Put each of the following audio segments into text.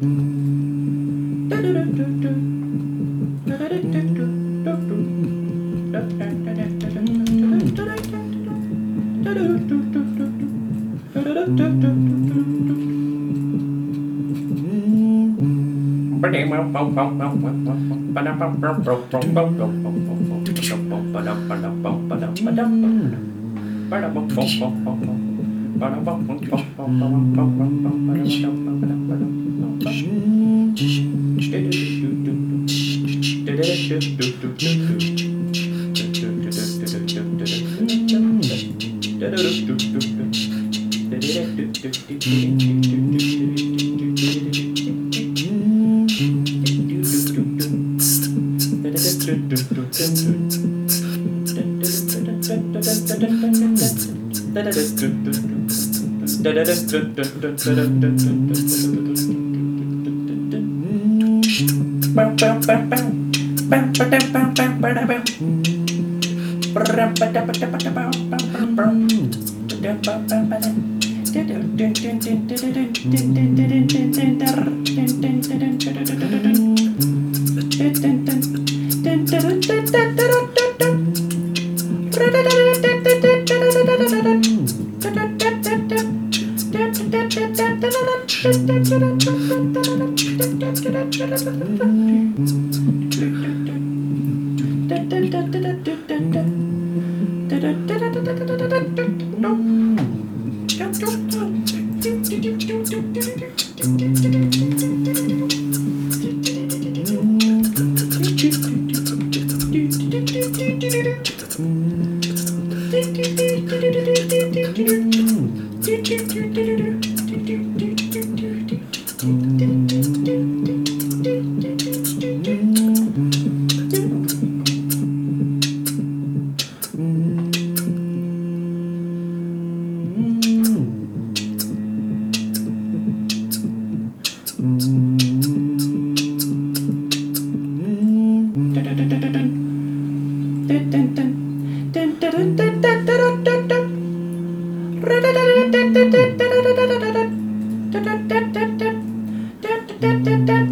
Mm. Ba-da-bum-bum-bum-bum-bum. Bow, bow, bow, bow. Mm-hmm.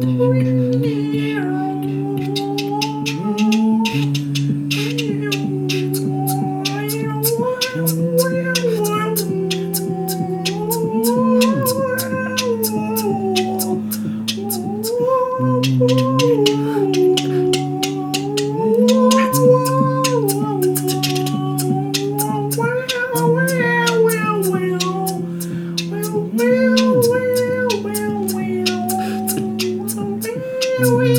嗯。Thank